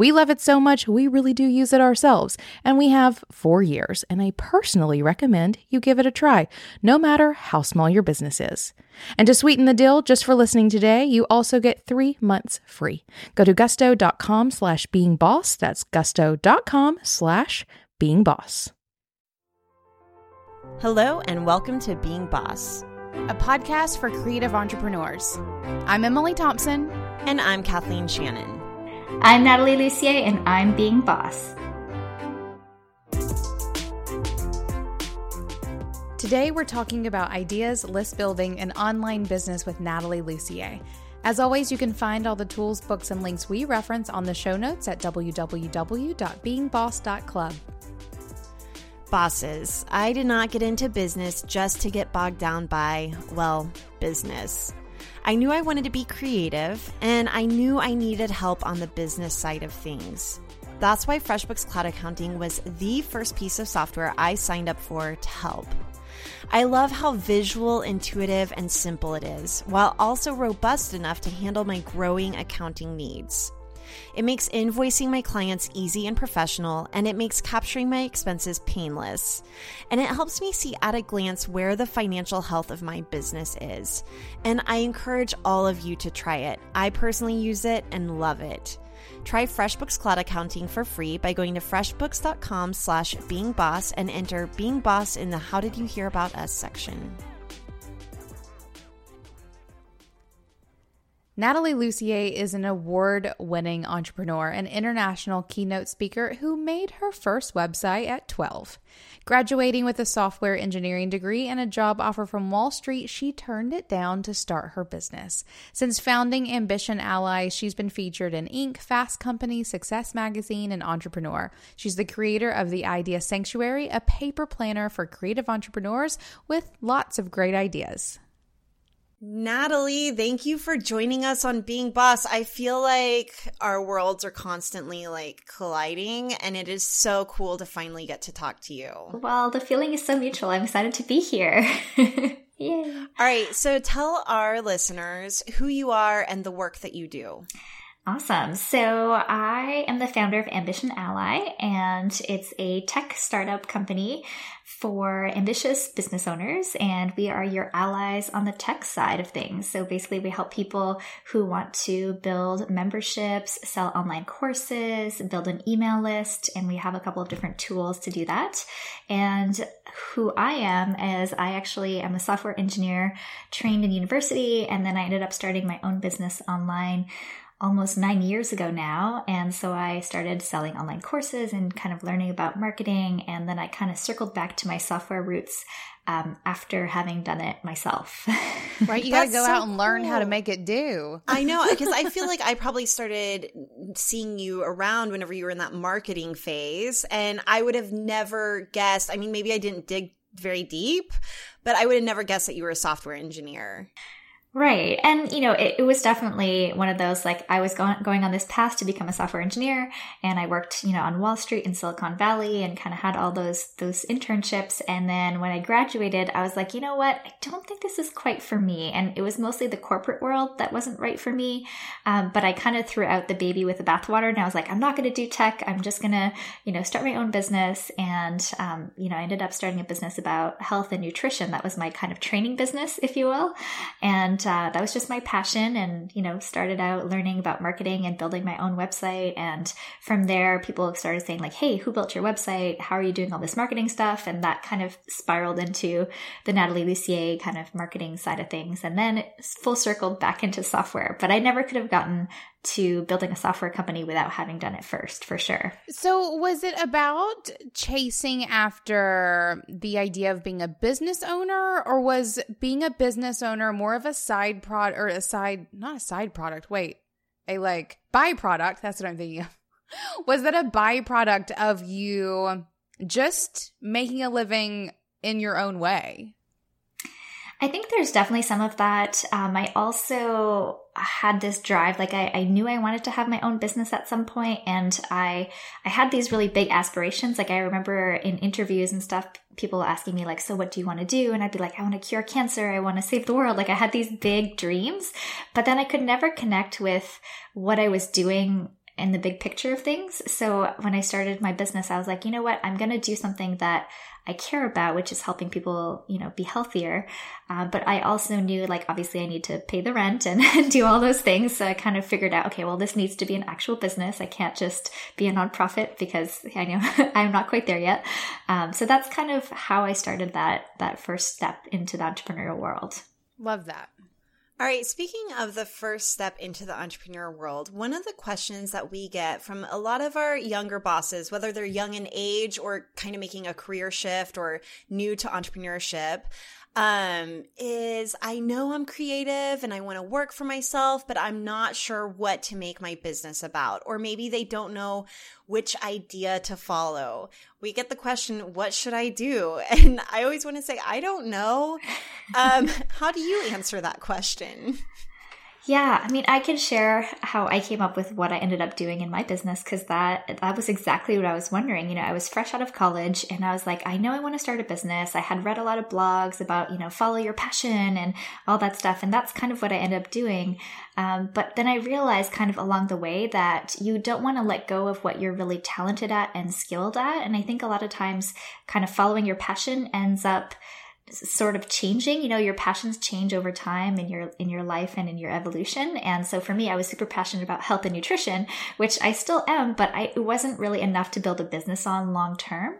We love it so much, we really do use it ourselves, and we have four years, and I personally recommend you give it a try, no matter how small your business is. And to sweeten the deal, just for listening today, you also get three months free. Go to gusto.com slash being boss. That's gusto.com slash being boss. Hello, and welcome to Being Boss, a podcast for creative entrepreneurs. I'm Emily Thompson. And I'm Kathleen Shannon. I'm Nathalie Lussier, and I'm Being Boss. Today, we're talking about ideas, list building, and online business with Nathalie Lussier. As always, you can find all the tools, books, and links we reference on the show notes at www.beingboss.club. Bosses, I did not get into business just to get bogged down by, well, business. I knew I wanted to be creative, and I knew I needed help on the business side of things. That's why FreshBooks Cloud Accounting was the first piece of software I signed up for to help. I love how visual, intuitive, and simple it is, while also robust enough to handle my growing accounting needs. It makes invoicing my clients easy and professional, and it makes capturing my expenses painless. And it helps me see at a glance where the financial health of my business is. And I encourage all of you to try it. I personally use it and love it. Try FreshBooks Cloud Accounting for free by going to freshbooks.com slash beingboss and enter Being Boss in the How Did You Hear About Us section. Nathalie Lussier is an award winning entrepreneur and international keynote speaker who made her first website at 12. Graduating with a software engineering degree and a job offer from Wall Street, she turned it down to start her business. Since founding Ambition Ally, she's been featured in Inc., Fast Company, Success Magazine, and Entrepreneur. She's the creator of the Idea Sanctuary, a paper planner for creative entrepreneurs with lots of great ideas. Nathalie, thank you for joining us on Being Boss. I feel like our worlds are constantly like colliding and it is so cool to finally get to talk to you. Well, the feeling is so mutual. I'm excited to be here. Yay. All right, so tell our listeners who you are and the work that you do. Awesome. So I am the founder of Ambition Ally, and it's a tech startup company for ambitious business owners. And we are your allies on the tech side of things. So basically, we help people who want to build memberships, sell online courses, build an email list. And we have a couple of different tools to do that. And who I am is I actually am a software engineer trained in university. And then I ended up starting my own business online almost nine years ago now. And so I started selling online courses and kind of learning about marketing. And then I kind of circled back to my software roots um, after having done it myself. Right. You got to go so out and cool. learn how to make it do. I know. Because I feel like I probably started seeing you around whenever you were in that marketing phase. And I would have never guessed. I mean, maybe I didn't dig very deep, but I would have never guessed that you were a software engineer. Right. And, you know, it, it, was definitely one of those, like, I was going, going on this path to become a software engineer and I worked, you know, on Wall Street in Silicon Valley and kind of had all those, those internships. And then when I graduated, I was like, you know what? I don't think this is quite for me. And it was mostly the corporate world that wasn't right for me. Um, but I kind of threw out the baby with the bathwater and I was like, I'm not going to do tech. I'm just going to, you know, start my own business. And, um, you know, I ended up starting a business about health and nutrition. That was my kind of training business, if you will. And and uh, that was just my passion and you know started out learning about marketing and building my own website. And from there people started saying like hey who built your website? How are you doing all this marketing stuff? And that kind of spiraled into the nathalie lussier kind of marketing side of things. And then full circled back into software. But i never could have gotten to building a software company without having done it first, for sure. So, was it about chasing after the idea of being a business owner, or was being a business owner more of a side product or a side, not a side product, wait, a like byproduct? That's what I'm thinking of. Was that a byproduct of you just making a living in your own way? I think there's definitely some of that. Um, I also had this drive, like I, I, knew I wanted to have my own business at some point, and I I had these really big aspirations. Like I remember in interviews and stuff, people asking me like, "So what do you want to do?" And I'd be like, "I want to cure cancer. I want to save the world." Like I had these big dreams, but then I could never connect with what I was doing in the big picture of things. So when I started my business, I was like, you know what? I'm going to do something that I care about, which is helping people, you know, be healthier. Uh, but I also knew, like, obviously I need to pay the rent and do all those things. So I kind of figured out, okay, well, this needs to be an actual business. I can't just be a nonprofit because I know I'm not quite there yet. Um, so that's kind of how I started that, that first step into the entrepreneurial world. Love that. All right, speaking of the first step into the entrepreneur world, one of the questions that we get from a lot of our younger bosses, whether they're young in age or kind of making a career shift or new to entrepreneurship, um, is I know I'm creative and I want to work for myself, but I'm not sure what to make my business about. Or maybe they don't know which idea to follow. We get the question, what should I do? And I always want to say, I don't know. Um, how do you answer that question? Yeah, I mean, I can share how I came up with what I ended up doing in my business because that that was exactly what I was wondering. You know, I was fresh out of college and I was like, I know I want to start a business. I had read a lot of blogs about you know follow your passion and all that stuff, and that's kind of what I ended up doing. Um, but then I realized kind of along the way that you don't want to let go of what you're really talented at and skilled at, and I think a lot of times, kind of following your passion ends up sort of changing you know your passions change over time in your in your life and in your evolution. And so for me i was super passionate about health and nutrition which i still am but I, it wasn't really enough to build a business on long term.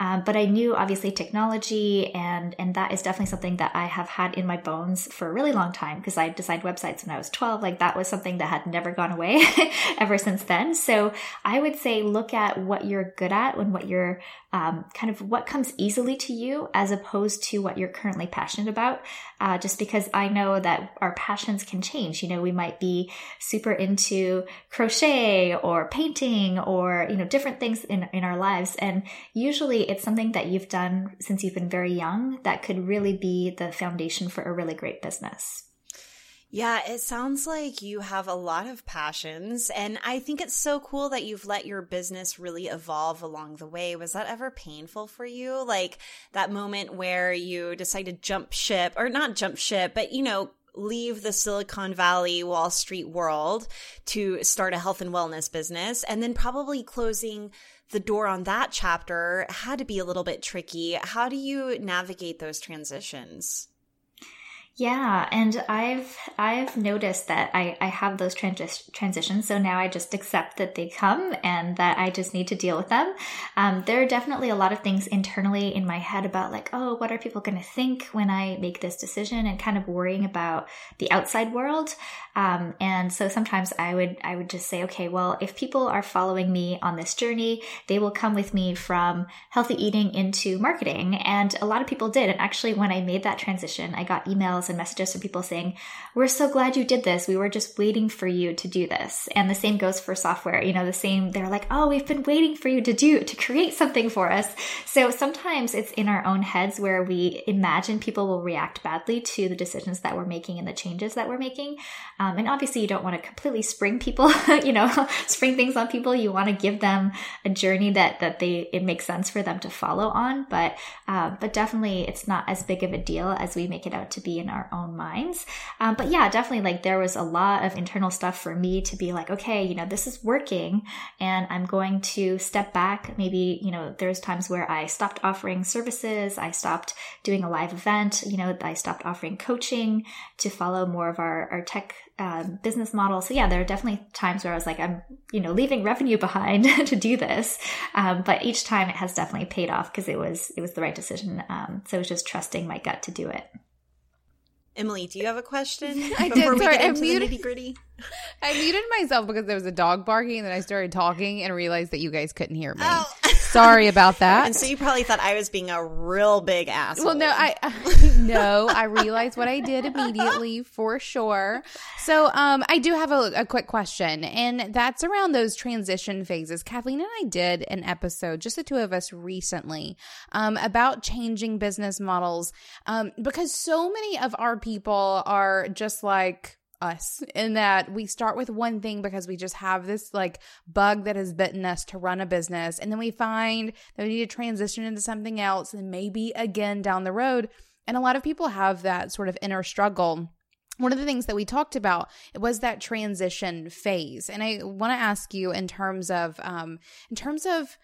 Um, but i knew obviously technology and and that is definitely something that i have had in my bones for a really long time because i designed websites when i was 12 like that was something that had never gone away ever since then. So i would say look at what you're good at and what you're um, kind of what comes easily to you as opposed to what you're currently passionate about. Uh, just because I know that our passions can change. You know, we might be super into crochet or painting or, you know, different things in, in our lives. And usually it's something that you've done since you've been very young that could really be the foundation for a really great business. Yeah, it sounds like you have a lot of passions. And I think it's so cool that you've let your business really evolve along the way. Was that ever painful for you? Like that moment where you decide to jump ship, or not jump ship, but you know, leave the Silicon Valley, Wall Street world to start a health and wellness business. And then probably closing the door on that chapter had to be a little bit tricky. How do you navigate those transitions? Yeah, and I've I've noticed that I I have those transi- transitions. So now I just accept that they come and that I just need to deal with them. Um, there are definitely a lot of things internally in my head about like, oh, what are people going to think when I make this decision, and kind of worrying about the outside world. Um, and so sometimes I would I would just say, okay, well, if people are following me on this journey, they will come with me from healthy eating into marketing. And a lot of people did. And actually, when I made that transition, I got emails emails and messages from people saying, We're so glad you did this. We were just waiting for you to do this. And the same goes for software. You know, the same, they're like, Oh, we've been waiting for you to do, to create something for us. So sometimes it's in our own heads where we imagine people will react badly to the decisions that we're making and the changes that we're making. Um, and obviously, you don't want to completely spring people, you know, spring things on people. You want to give them a journey that, that they, it makes sense for them to follow on. But, uh, but definitely it's not as big of a deal as we make it out to be in our own minds. Um, but yeah, definitely like there was a lot of internal stuff for me to be like, okay, you know, this is working and I'm going to step back. Maybe, you know, there's times where I stopped offering services. I stopped doing a live event. You know, I stopped offering coaching to follow more of our, our tech um, business model. So yeah, there are definitely times where I was like, I'm, you know, leaving revenue behind to do this. Um, but each time it has definitely paid off because it was, it was the right decision. Um, so it was just trusting my gut to do it. Emily, do you have a question? I did. Sorry, I muted, gritty. I muted myself because there was a dog barking, and then I started talking and realized that you guys couldn't hear me. Oh. Sorry about that. and so you probably thought I was being a real big asshole. Well, no, I no, I realized what I did immediately for sure. So, um, I do have a, a quick question, and that's around those transition phases. Kathleen and I did an episode, just the two of us, recently, um, about changing business models, um, because so many of our people are just like us in that we start with one thing because we just have this like bug that has bitten us to run a business. And then we find that we need to transition into something else and maybe again down the road. And a lot of people have that sort of inner struggle. One of the things that we talked about was that transition phase. And i want to ask you in terms of um in terms of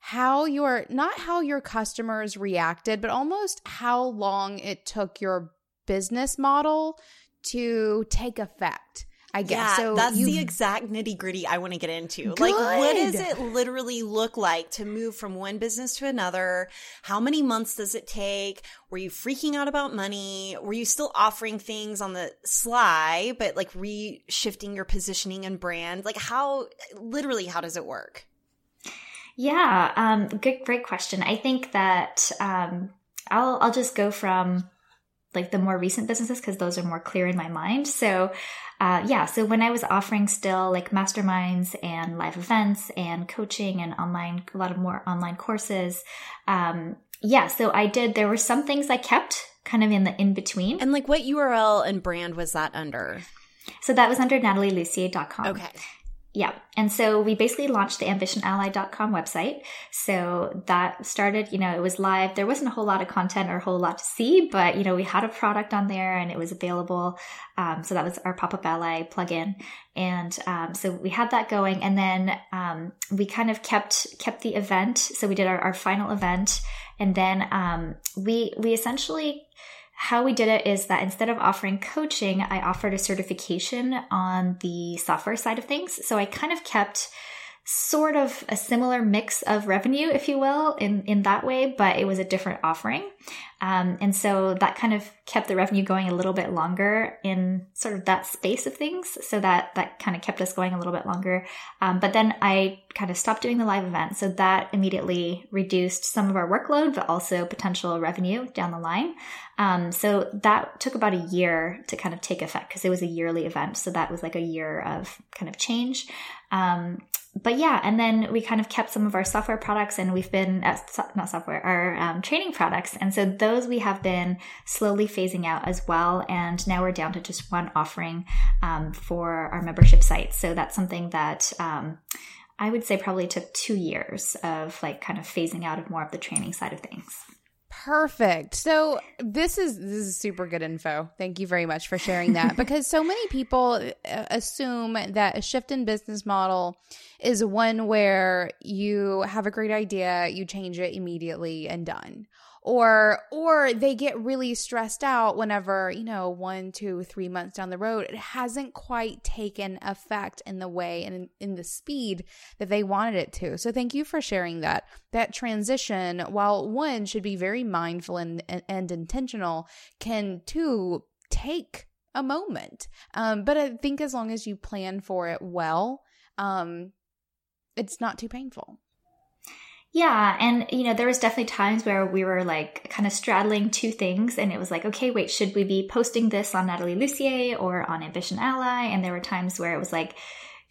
how your not how your customers reacted but almost how long it took your business model to take effect. I guess. Yeah, so that's the exact nitty gritty I want to get into. Good. Like, what does it literally look like to move from one business to another? How many months does it take? Were you freaking out about money? Were you still offering things on the sly, but like reshifting your positioning and brand? Like, how literally, how does it work? Yeah, um, good, great question. I think that um, I'll I'll just go from like the more recent businesses because those are more clear in my mind. So, uh, yeah. So when I was offering still like masterminds and live events and coaching and online, a lot of more online courses. Um, yeah. So I did. There were some things I kept kind of in the in between. And like, what URL and brand was that under? So that was under nathalielussier.com. Okay. Yeah. And so we basically launched the ambitionally.com website. So that started, you know, it was live. There wasn't a whole lot of content or a whole lot to see, but, you know, we had a product on there and it was available. Um, so that was our pop up ally plugin. And um, so we had that going. And then um, we kind of kept kept the event. So we did our, our final event. And then um, we we essentially how we did it is that instead of offering coaching, I offered a certification on the software side of things. So I kind of kept sort of a similar mix of revenue, if you will, in, in that way, but it was a different offering. Um, and so that kind of kept the revenue going a little bit longer in sort of that space of things. So that, that kind of kept us going a little bit longer. Um, but then I kind of stopped doing the live event. So that immediately reduced some of our workload, but also potential revenue down the line. Um, so that took about a year to kind of take effect because it was a yearly event. So that was like a year of kind of change. Um, but yeah, and then we kind of kept some of our software products and we've been, uh, not software, our um, training products. And so those we have been slowly phasing out as well. And now we're down to just one offering um, for our membership site. So that's something that um, I would say probably took two years of like kind of phasing out of more of the training side of things. Perfect. So this is this is super good info. Thank you very much for sharing that because so many people uh, assume that a shift in business model is one where you have a great idea, you change it immediately and done. Or or they get really stressed out whenever you know one two three months down the road it hasn't quite taken effect in the way and in, in, the speed that they wanted it to. So thank you for sharing that. That transition while one should be very mindful and and, and intentional can two take a moment. Um, but i think as long as you plan for it well um, it's not too painful yeah. And, you know, there was definitely times where we were like kind of straddling two things. And it was like, okay, wait, should we be posting this on Nathalie Lussier or on Ambition Ally? And there were times where it was like,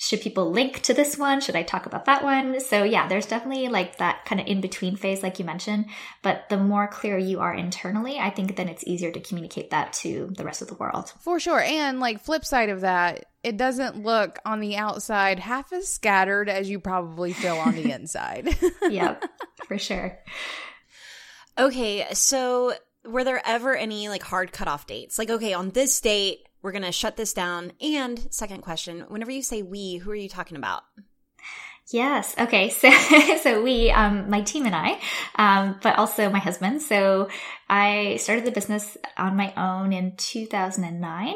should people link to this one? Should I talk about that one? So yeah, there's definitely like that kind of in between phase, like you mentioned. But the more clear you are internally, I think then it's easier to communicate that to the rest of the world. For sure. And like flip side of that, it doesn't look on the outside half as scattered as you probably feel on the inside. yep, for sure. Okay, so were there ever any like hard cutoff dates? Like, okay, on this date, we're going to shut this down. And second question, whenever you say we, who are you talking about? Yes. Okay. So, so we, um, my team and I, um, but also my husband. So I started the business on my own in 2009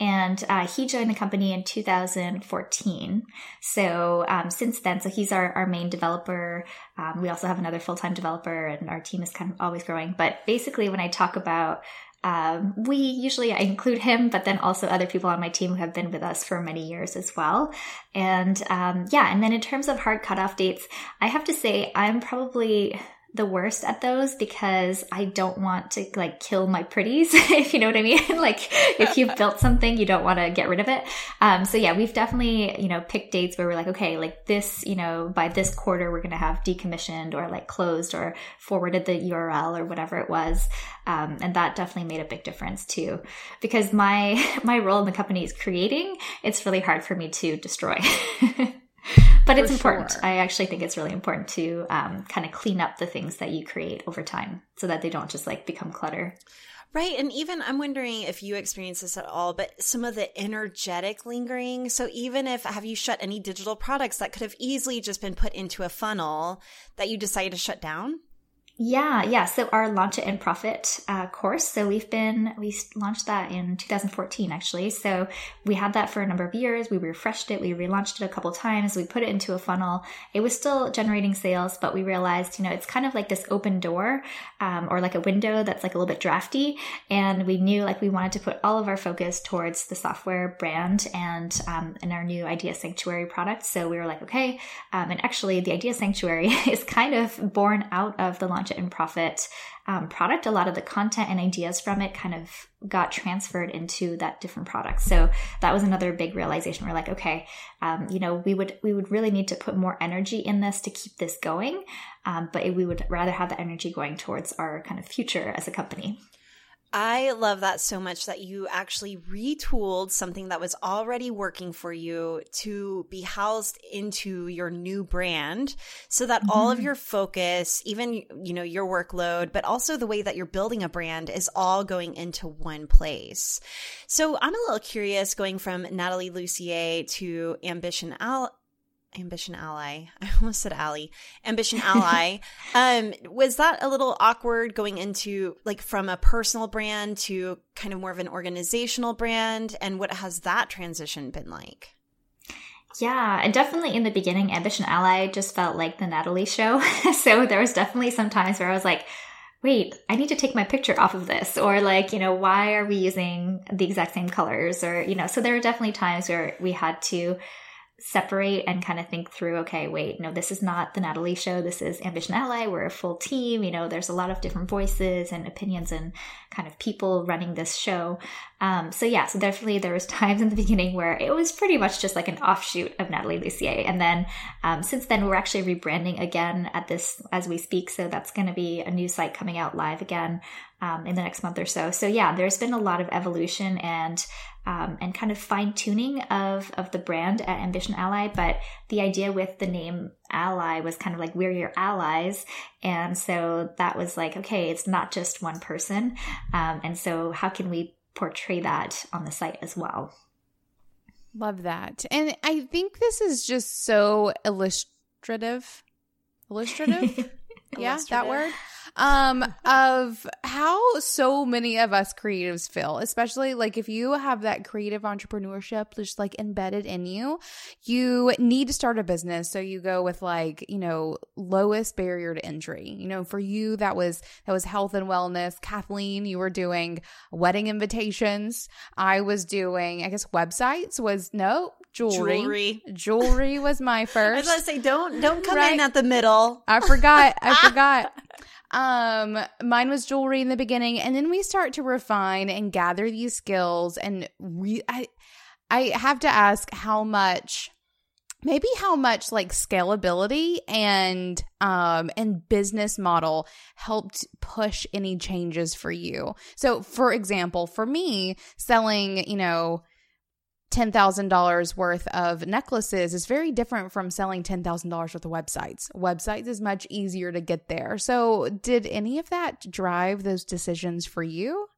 and, uh, he joined the company in 2014. So, um, since then, so he's our, our main developer. Um, we also have another full-time developer and our team is kind of always growing. But basically when I talk about um, we usually I include him, but then also other people on my team who have been with us for many years as well. And um, yeah, and then in terms of hard cutoff dates, I have to say I'm probably the worst at those because I don't want to like kill my pretties, if you know what I mean. like if you've built something, you don't want to get rid of it. Um, so yeah, we've definitely, you know, picked dates where we're like, okay, like this, you know, by this quarter, we're going to have decommissioned or like closed or forwarded the URL or whatever it was. Um, and that definitely made a big difference too, because my, my role in the company is creating. It's really hard for me to destroy. but it's important. Sure. I actually think it's really important to um, kind of clean up the things that you create over time so that they don't just like become clutter. Right. And even I'm wondering if you experience this at all, but some of the energetic lingering. So even if have you shut any digital products that could have easily just been put into a funnel that you decided to shut down? Yeah, yeah. So our launch it and profit uh, course. So we've been we launched that in 2014 actually. So we had that for a number of years. We refreshed it. We relaunched it a couple times. We put it into a funnel. It was still generating sales, but we realized you know it's kind of like this open door um, or like a window that's like a little bit drafty. And we knew like we wanted to put all of our focus towards the software brand and um, and our new Idea Sanctuary product. So we were like, okay. Um, and actually, the Idea Sanctuary is kind of born out of the launch and profit um, product, a lot of the content and ideas from it kind of got transferred into that different product. So that was another big realization. We're like, okay, um, you know, we would we would really need to put more energy in this to keep this going, um, but we would rather have the energy going towards our kind of future as a company. I love that so much that you actually retooled something that was already working for you to be housed into your new brand so that mm-hmm. all of mm-hmm. your focus, even, you know, your workload, but also the way that you're building a brand is all going into one place. So I'm a little curious going from Nathalie Lussier to Ambition Al- Ambition Ally. I almost said Ally. Ambition Ally. um, was that a little awkward going into like from a personal brand to kind of more of an organizational brand? And what has that transition been like? Yeah, and definitely in the beginning, Ambition Ally just felt like the Nathalie show. so there was definitely some times where I was like, wait, I need to take my picture off of this. Or like, you know, why are we using the exact same colors? Or, you know, so there were definitely times where we had to separate and kind of think through okay wait no this is not the nathalie show this is ambition ally we're a full team you know there's a lot of different voices and opinions and kind of people running this show. Um, so yeah so definitely there was times in the beginning where it was pretty much just like an offshoot of nathalie lussier. And then um, since then we're actually rebranding again at this as we speak. So that's going to be a new site coming out live again um, in the next month or so. So yeah, there's been a lot of evolution and um, and kind of fine tuning of of the brand at Ambition Ally. But the idea with the name Ally was kind of like we're your allies, and so that was like okay, it's not just one person, um, and so how can we portray that on the site as well? Love that, and I think this is just so illustrative. Illustrative. yeah, that word um, of how so many of us creatives feel, especially like if you have that creative entrepreneurship just like embedded in you, you need to start a business. So you go with like, you know, lowest barrier to entry. You know, for you, that was, that was health and wellness. Kathleen, you were doing wedding invitations. I was doing, I guess, websites was no, jewelry. Jewelry. Jewelry was my first. I was going to say, don't don't come right? in at the middle. I forgot. I forgot. Um, mine was jewelry in the beginning, and then we start to refine and gather these skills. And re- I, I have to ask how much, maybe how much like scalability and um and business model helped push any changes for you. So, for example, for me, selling, you know $10,000 worth of necklaces is very different from selling $10,000 worth of websites. Websites is much easier to get there. So, did any of that drive those decisions for you?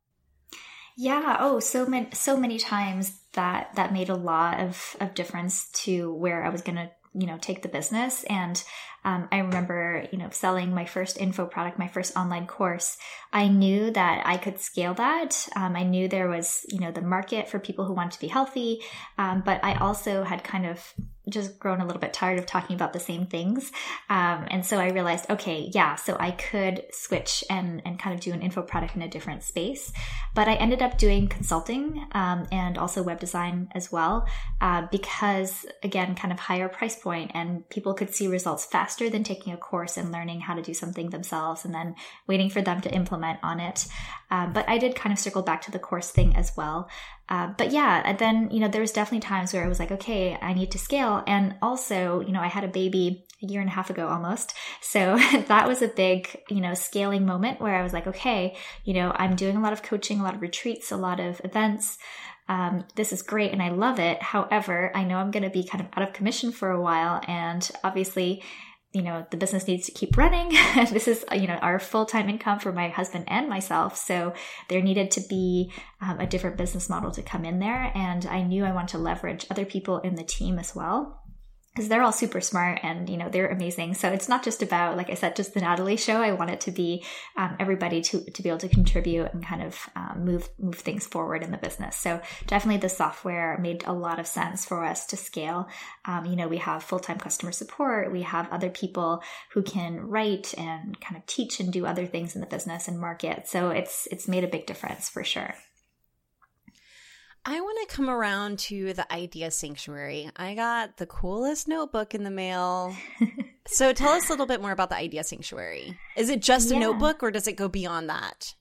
Yeah, oh, so many so many times that that made a lot of of difference to where I was going to, you know, take the business and um, I remember, you know, selling my first info product, my first online course. I knew that I could scale that. Um, I knew there was, you know, the market for people who want to be healthy. Um, but I also had kind of just grown a little bit tired of talking about the same things. Um, and so I realized, okay, yeah, so I could switch and, and kind of do an info product in a different space. But I ended up doing consulting um, and also web design as well, uh, because again, kind of higher price point and people could see results faster than taking a course and learning how to do something themselves and then waiting for them to implement on it. Um, but I did kind of circle back to the course thing as well. Uh, but yeah, and then, you know, there was definitely times where I was like, okay, I need to scale. And also, you know, I had a baby a year and a half ago almost. So that was a big, you know, scaling moment where I was like, okay, you know, I'm doing a lot of coaching, a lot of retreats, a lot of events. Um, this is great and I love it. However, I know I'm going to be kind of out of commission for a while. And obviously, you know, the business needs to keep running. this is, you know, our full time income for my husband and myself. So there needed to be um, a different business model to come in there. And I knew I wanted to leverage other people in the team as well because they're all super smart and you know they're amazing. So it's not just about like i said just the nathalie show. I want it to be um, everybody to, to be able to contribute and kind of um, move move things forward in the business. So definitely the software made a lot of sense for us to scale. Um, you know we have full-time customer support. We have other people who can write and kind of teach and do other things in the business and market. So it's it's made a big difference for sure I want to come around to the idea sanctuary. I got the coolest notebook in the mail. so tell us a little bit more about the idea sanctuary. Is it just yeah. a notebook or does it go beyond that?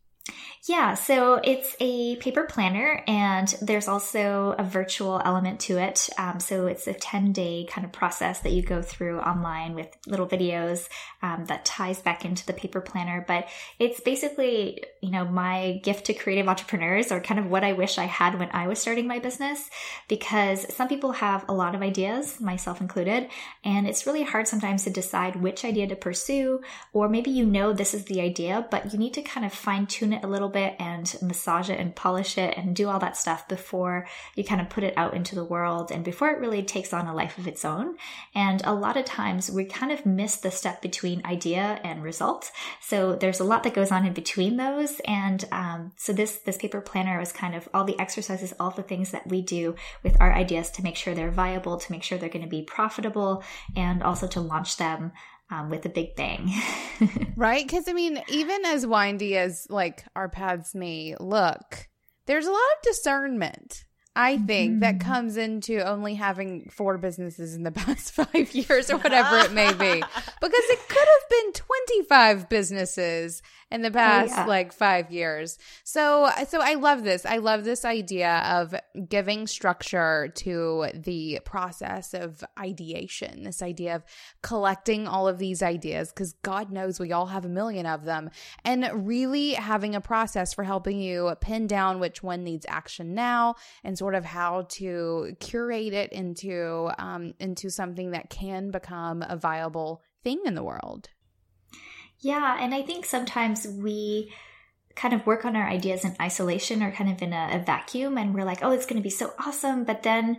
Yeah, so it's a paper planner and there's also a virtual element to it. Um, so it's a 10 day kind of process that you go through online with little videos um, that ties back into the paper planner. But it's basically, you know, my gift to creative entrepreneurs or kind of what I wish I had when I was starting my business because some people have a lot of ideas, myself included, and it's really hard sometimes to decide which idea to pursue, or maybe you know this is the idea, but you need to kind of fine tune it a little bit and massage it and polish it and do all that stuff before you kind of put it out into the world and before it really takes on a life of its own. And a lot of times we kind of miss the step between idea and result. So there's a lot that goes on in between those. And um, so this this paper planner was kind of all the exercises, all the things that we do with our ideas to make sure they're viable, to make sure they're going to be profitable, and also to launch them um, with a big bang. right? Because I mean, even as windy as like our paths may look, there's a lot of discernment. I think mm-hmm. that comes into only having four businesses in the past five years or whatever it may be. Because it could have been 25 businesses in the oh, past oh, yeah. like five years. So, so I love this. I love this idea of giving structure to the process of ideation, this idea of collecting all of these ideas, because God knows we all have a million of them, and really having a process for helping you pin down which one needs action now and sort of how to curate it into, um, into something that can become a viable thing in the world. Yeah, and I think sometimes we kind of work on our ideas in isolation or kind of in a, a vacuum and we're like, oh, it's going to be so awesome. But then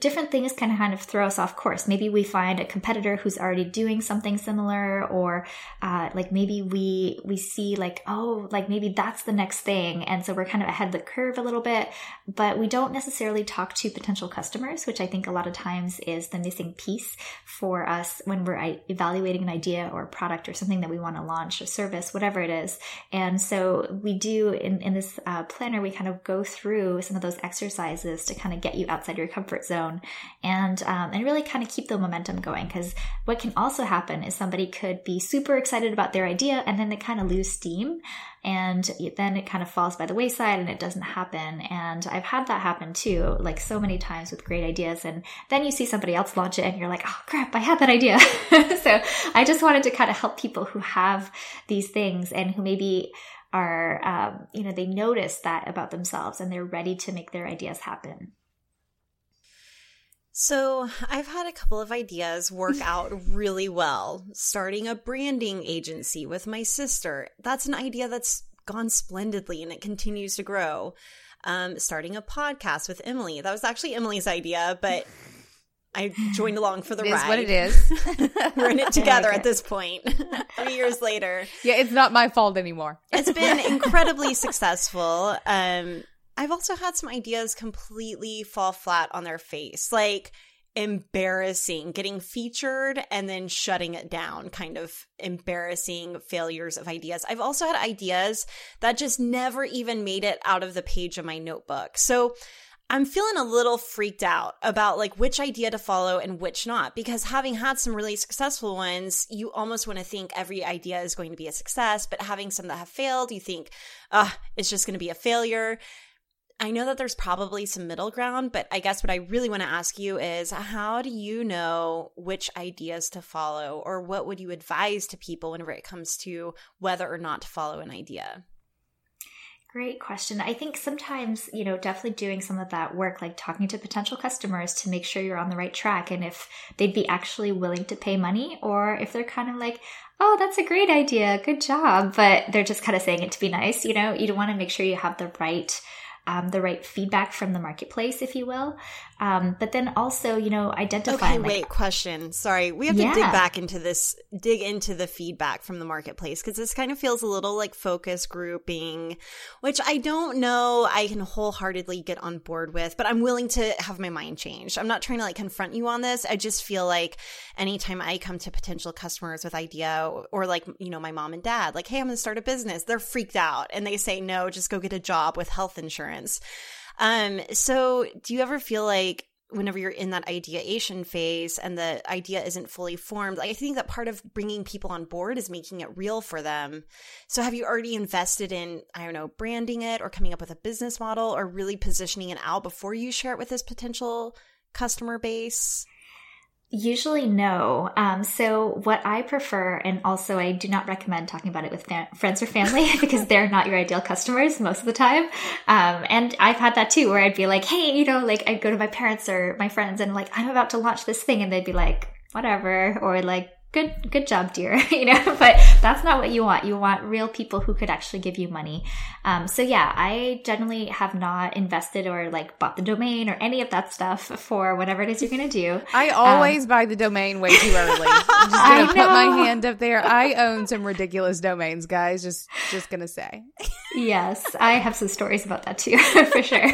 different things can kind of throw us off course. Maybe we find a competitor who's already doing something similar, or uh, like maybe we we see like oh like maybe that's the next thing, and so we're kind of ahead of the curve a little bit. But we don't necessarily talk to potential customers, which I think a lot of times is the missing piece for us when we're evaluating an idea or a product or something that we want to launch or service, whatever it is. And so we do in in this uh, planner we kind of go through some of those exercises to kind of get you outside your comfort zone zone and um, and really kind of keep the momentum going because what can also happen is somebody could be super excited about their idea and then they kind of lose steam and then it kind of falls by the wayside and it doesn't happen. And i've had that happen too like so many times with great ideas and then you see somebody else launch it and you're like oh crap i had that idea. So i just wanted to kind of help people who have these things and who maybe are um, you know they notice that about themselves and they're ready to make their ideas happen so, I've had a couple of ideas work out really well. Starting a branding agency with my sister. That's an idea that's gone splendidly and it continues to grow. Um, starting a podcast with Emily. That was actually Emily's idea, but I joined along for the it ride. Is what it is. We're in it together at this point. Three years later. Yeah, it's not my fault anymore. it's been incredibly successful. Um, I've also had some ideas completely fall flat on their face. Like embarrassing getting featured and then shutting it down kind of embarrassing failures of ideas i've also had ideas that just never even made it out of the page of my notebook so i'm feeling a little freaked out about like which idea to follow and which not because having had some really successful ones you almost want to think every idea is going to be a success but having some that have failed you think uh it's just going to be a failure I know that there's probably some middle ground, but I guess what I really want to ask you is how do you know which ideas to follow, or what would you advise to people whenever it comes to whether or not to follow an idea? Great question. I think sometimes, you know, definitely doing some of that work, like talking to potential customers to make sure you're on the right track and if they'd be actually willing to pay money or if they're kind of like, oh, that's a great idea, good job, but they're just kind of saying it to be nice, you know, you want to make sure you have the right um, the right feedback from the marketplace, if you will. Um, but then also, you know, identifying. Okay, wait, question. Sorry, we have to yeah. dig back into this, dig into the feedback from the marketplace because this kind of feels a little like focus grouping, which I don't know I can wholeheartedly get on board with, but I'm willing to have my mind changed. I'm not trying to like confront you on this. I just feel like anytime I come to potential customers with idea or like, you know, my mom and dad, like, hey, I'm going to start a business, they're freaked out and they say, no, just go get a job with health insurance. Um, so do you ever feel like whenever you're in that ideation phase and the idea isn't fully formed, like I think that part of bringing people on board is making it real for them. So have you already invested in, I don't know, branding it or coming up with a business model or really positioning it out before you share it with this potential customer base? Usually, no. Um, so, what I prefer, and also I do not recommend talking about it with friends or family because they're not your ideal customers most of the time. Um, and I've had that too, where I'd be like, hey, you know, like I'd go to my parents or my friends and like, I'm about to launch this thing. And they'd be like, whatever. Or like, good good job dear. You know but that's not what you want. You want real people who could actually give you money. Um, so yeah i generally have not invested or like bought the domain or any of that stuff for whatever it is you're gonna do. I always um, buy the domain way too early. I'm just gonna put my hand up there. I own some ridiculous domains guys. Just just gonna say. Yes i have some stories about that too for sure.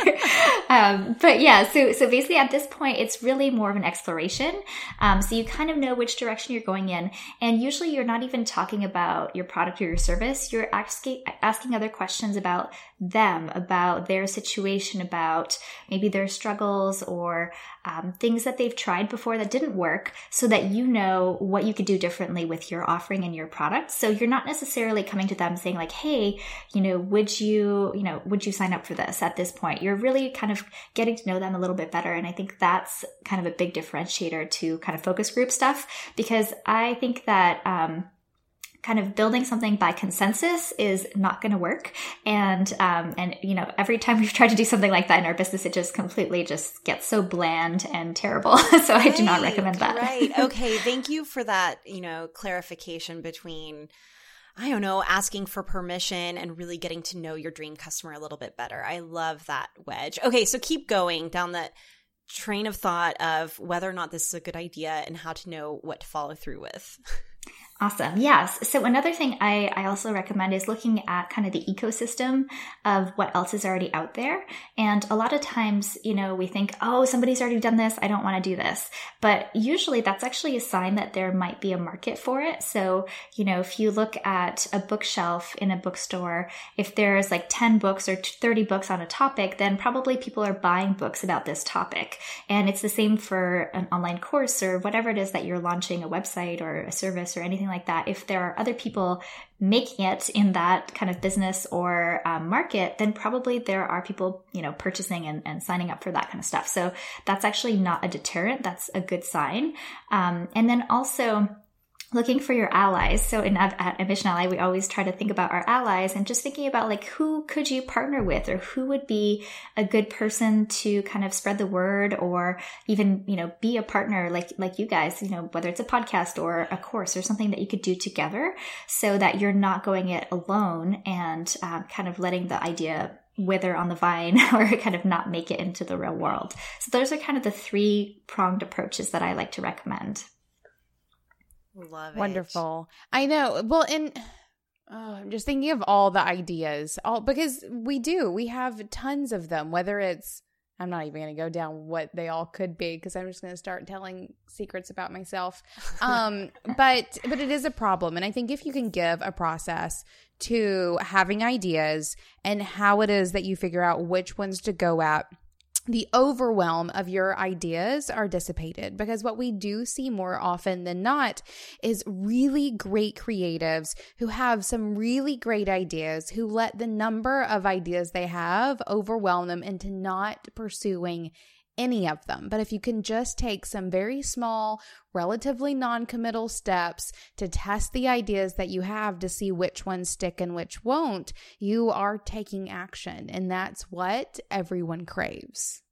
Um, but yeah so so basically at this point it's really more of an exploration. Um, so you kind of know which direction you're going in. And usually you're not even talking about your product or your service. You're asking, asking other questions about them, about their situation, about maybe their struggles or um, things that they've tried before that didn't work so that you know what you could do differently with your offering and your product. So you're not necessarily coming to them saying like, Hey, you know, would you, you know, would you sign up for this at this point? You're really kind of getting to know them a little bit better. And I think that's kind of a big differentiator to kind of focus group stuff because I think that, um, kind of building something by consensus is not going to work and um, and you know every time we've tried to do something like that in our business it just completely just gets so bland and terrible so right, i do not recommend that right okay thank you for that you know clarification between I don't know, asking for permission and really getting to know your dream customer a little bit better. I love that wedge. Okay, so keep going down that train of thought of whether or not this is a good idea and how to know what to follow through with. Awesome. Yes. So another thing I, I also recommend is looking at kind of the ecosystem of what else is already out there. And a lot of times, you know, we think, oh, somebody's already done this. I don't want to do this. But usually that's actually a sign that there might be a market for it. So, you know, if you look at a bookshelf in a bookstore, if there's like 10 books or 30 books on a topic, then probably people are buying books about this topic. And it's the same for an online course or whatever it is that you're launching a website or a service or anything like that, if there are other people making it in that kind of business or um, market, then probably there are people, you know, purchasing and, and, signing up for that kind of stuff. So that's actually not a deterrent. That's a good sign. Um, and then also, looking for your allies. So in at Ambition Ally, we always try to think about our allies and just thinking about like who could you partner with or who would be a good person to kind of spread the word or even, you know, be a partner like like you guys, you know, whether it's a podcast or a course or something that you could do together so that you're not going it alone and um, kind of letting the idea wither on the vine or kind of not make it into the real world. So those are kind of the three pronged approaches that I like to recommend. Love it. Wonderful. I know. Well, and oh, I'm just thinking of all the ideas, all because we do. We have tons of them. Whether it's, I'm not even going to go down what they all could be because I'm just going to start telling secrets about myself. Um, but but it is a problem, and I think if you can give a process to having ideas and how it is that you figure out which ones to go at the overwhelm of your ideas are dissipated because what we do see more often than not is really great creatives who have some really great ideas who let the number of ideas they have overwhelm them into not pursuing any of them. But if you can just take some very small, relatively non committal steps to test the ideas that you have to see which ones stick and which won't, you are taking action. And that's what everyone craves.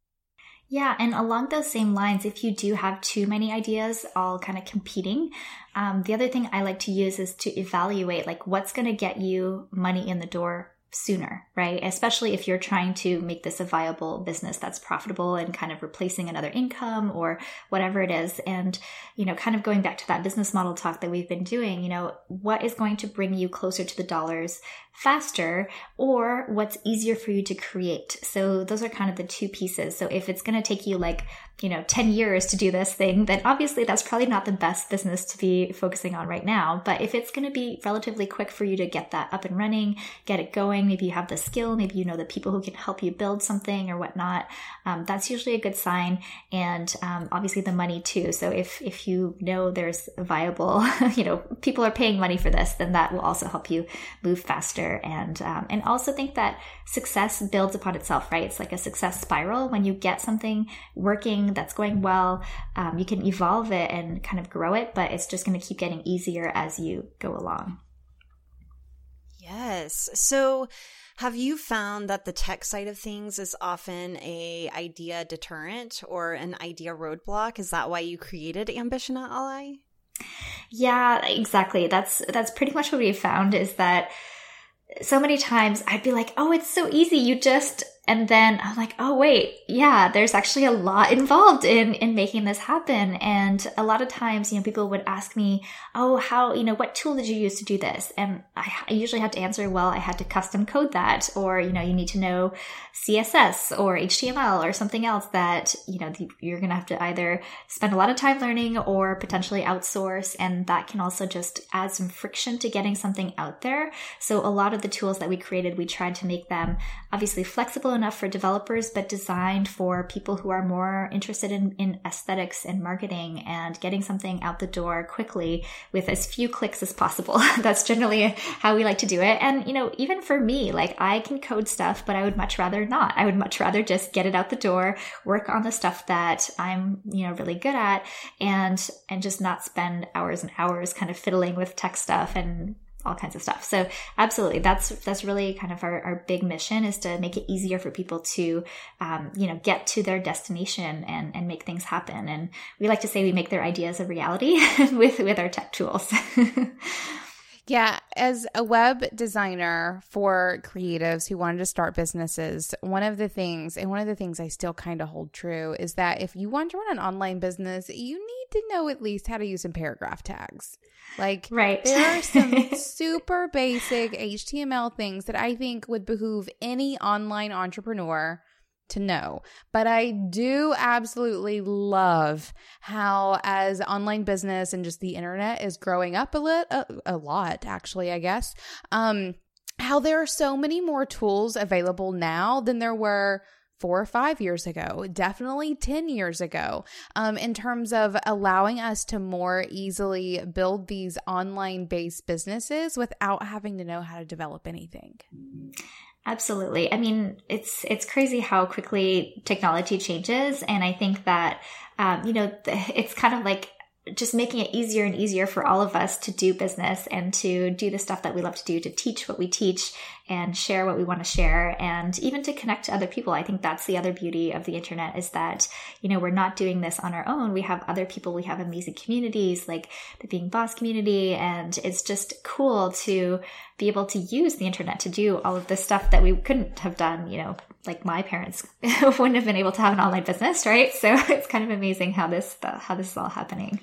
Yeah, and along those same lines, if you do have too many ideas all kind of competing, um, the other thing I like to use is to evaluate like what's going to get you money in the door sooner, right? Especially if you're trying to make this a viable business that's profitable and kind of replacing another income or whatever it is. And, you know, kind of going back to that business model talk that we've been doing, you know, what is going to bring you closer to the dollars faster or what's easier for you to create. So those are kind of the two pieces. So if it's going to take you like, you know, 10 years to do this thing, then obviously that's probably not the best business to be focusing on right now. But if it's going to be relatively quick for you to get that up and running, get it going, maybe you have the skill, maybe you know the people who can help you build something or whatnot, um, that's usually a good sign. And um, obviously the money too. So if, if you know there's viable, you know, people are paying money for this, then that will also help you move faster and um, and also think that success builds upon itself right? It's like a success spiral. When you get something working that's going well um, you can evolve it and kind of grow it but it's just going to keep getting easier as you go along. Yes. So have you found that the tech side of things is often a idea deterrent or an idea roadblock? Is that why you created Ambitionally? Yeah exactly. That's that's pretty much what we found is that so many times I'd be like, oh, it's so easy. You just and then I'm like, oh wait, yeah, there's actually a lot involved in in making this happen. And a lot of times, you know, people would ask me, oh, how, you know, what tool did you use to do this? And I, I usually have to answer, well, I had to custom code that, or you know, you need to know CSS or HTML or something else that you know you're gonna have to either spend a lot of time learning or potentially outsource, and that can also just add some friction to getting something out there. So a lot of the tools that we created, we tried to make them obviously flexible enough for developers, but designed for people who are more interested in, in aesthetics and marketing and getting something out the door quickly with as few clicks as possible. That's generally how we like to do it. And, you know, even for me, like I can code stuff, but I would much rather not. I would much rather just get it out the door, work on the stuff that I'm, you know, really good at and, and just not spend hours and hours kind of fiddling with tech stuff and all kinds of stuff. So absolutely, that's that's really kind of our, our big mission is to make it easier for people to, um, you know, get to their destination and and make things happen. And we like to say we make their ideas a reality with with our tech tools. Yeah, as a web designer for creatives who wanted to start businesses, one of the things, and one of the things I still kind of hold true, is that if you want to run an online business, you need to know at least how to use some paragraph tags. Like, right. there are some super basic HTML things that I think would behoove any online entrepreneur to know. But I do absolutely love how, as online business and just the internet is growing up a lit, a, a lot, actually, I guess, um, how there are so many more tools available now than there were four or five years ago, definitely 10 years ago, um, in terms of allowing us to more easily build these online based businesses without having to know how to develop anything. Absolutely. I mean, it's it's crazy how quickly technology changes, and I think that um, you know it's kind of like just making it easier and easier for all of us to do business and to do the stuff that we love to do, to teach what we teach, and share what we want to share and even to connect to other people. I think that's the other beauty of the internet is that, you know, we're not doing this on our own. We have other people, we have amazing communities like the Being Boss community. And it's just cool to be able to use the internet to do all of this stuff that we couldn't have done, you know, like my parents wouldn't have been able to have an online business, right? So it's kind of amazing how this how this is all happening.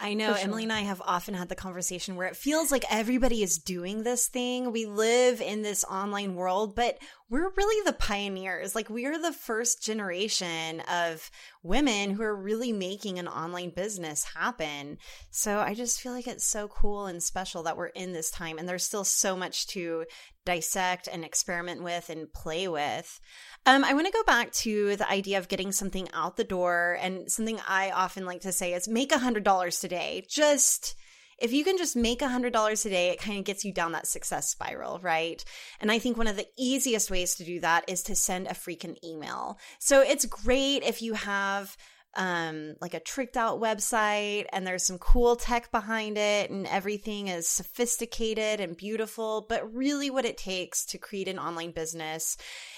I know sure. Emily and I have often had the conversation where it feels like everybody is doing this thing. We live in this online world, but we're really the pioneers. Like we are the first generation of women who are really making an online business happen. So I just feel like it's so cool and special that we're in this time and there's still so much to dissect and experiment with and play with. Um, I want to go back to the idea of getting something out the door and something I often like to say is make a hundred dollars today. Just if you can just make a $100 a day, it kind of gets you down that success spiral, right? And I think one of the easiest ways to do that is to send a freaking email. So it's great if you have um, like a tricked out website and there's some cool tech behind it and everything is sophisticated and beautiful. But really, what it takes to create an online business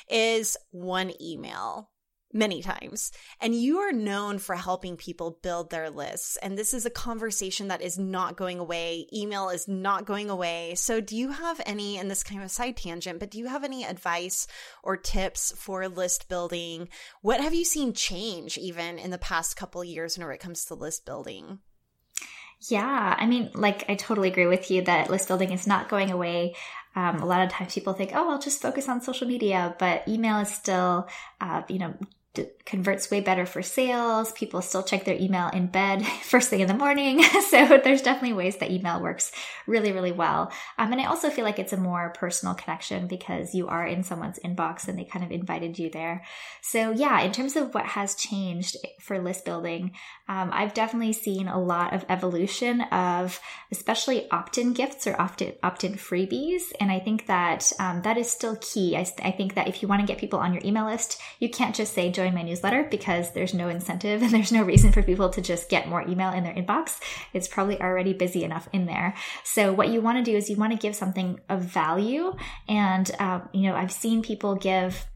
is one email many times. And you are known for helping people build their lists. And this is a conversation that is not going away. Email is not going away. So, do you have any, and this kind of side tangent, but do you have any advice or tips for list building? What have you seen change even in the past couple years whenever it comes to list building? Yeah, I mean, like, I totally agree with you that list building is not going away. Um, a lot of times people think, oh, I'll just focus on social media, but email is still, uh, you know, to converts way better for sales. People still check their email in bed first thing in the morning. so there's definitely ways that email works really, really well. Um, and I also feel like it's a more personal connection because you are in someone's inbox and they kind of invited you there. So yeah, in terms of what has changed for list building, um, I've definitely seen a lot of evolution of especially opt-in gifts or opt-in, opt-in freebies. And I think that um, that is still key. I, I think that if you want to get people on your email list, you can't just say join my newsletter because there's no incentive and there's no reason for people to just get more email in their inbox. It's probably already busy enough in there. So what you want to do is you want to give something of value. And, uh, you know, I've seen people give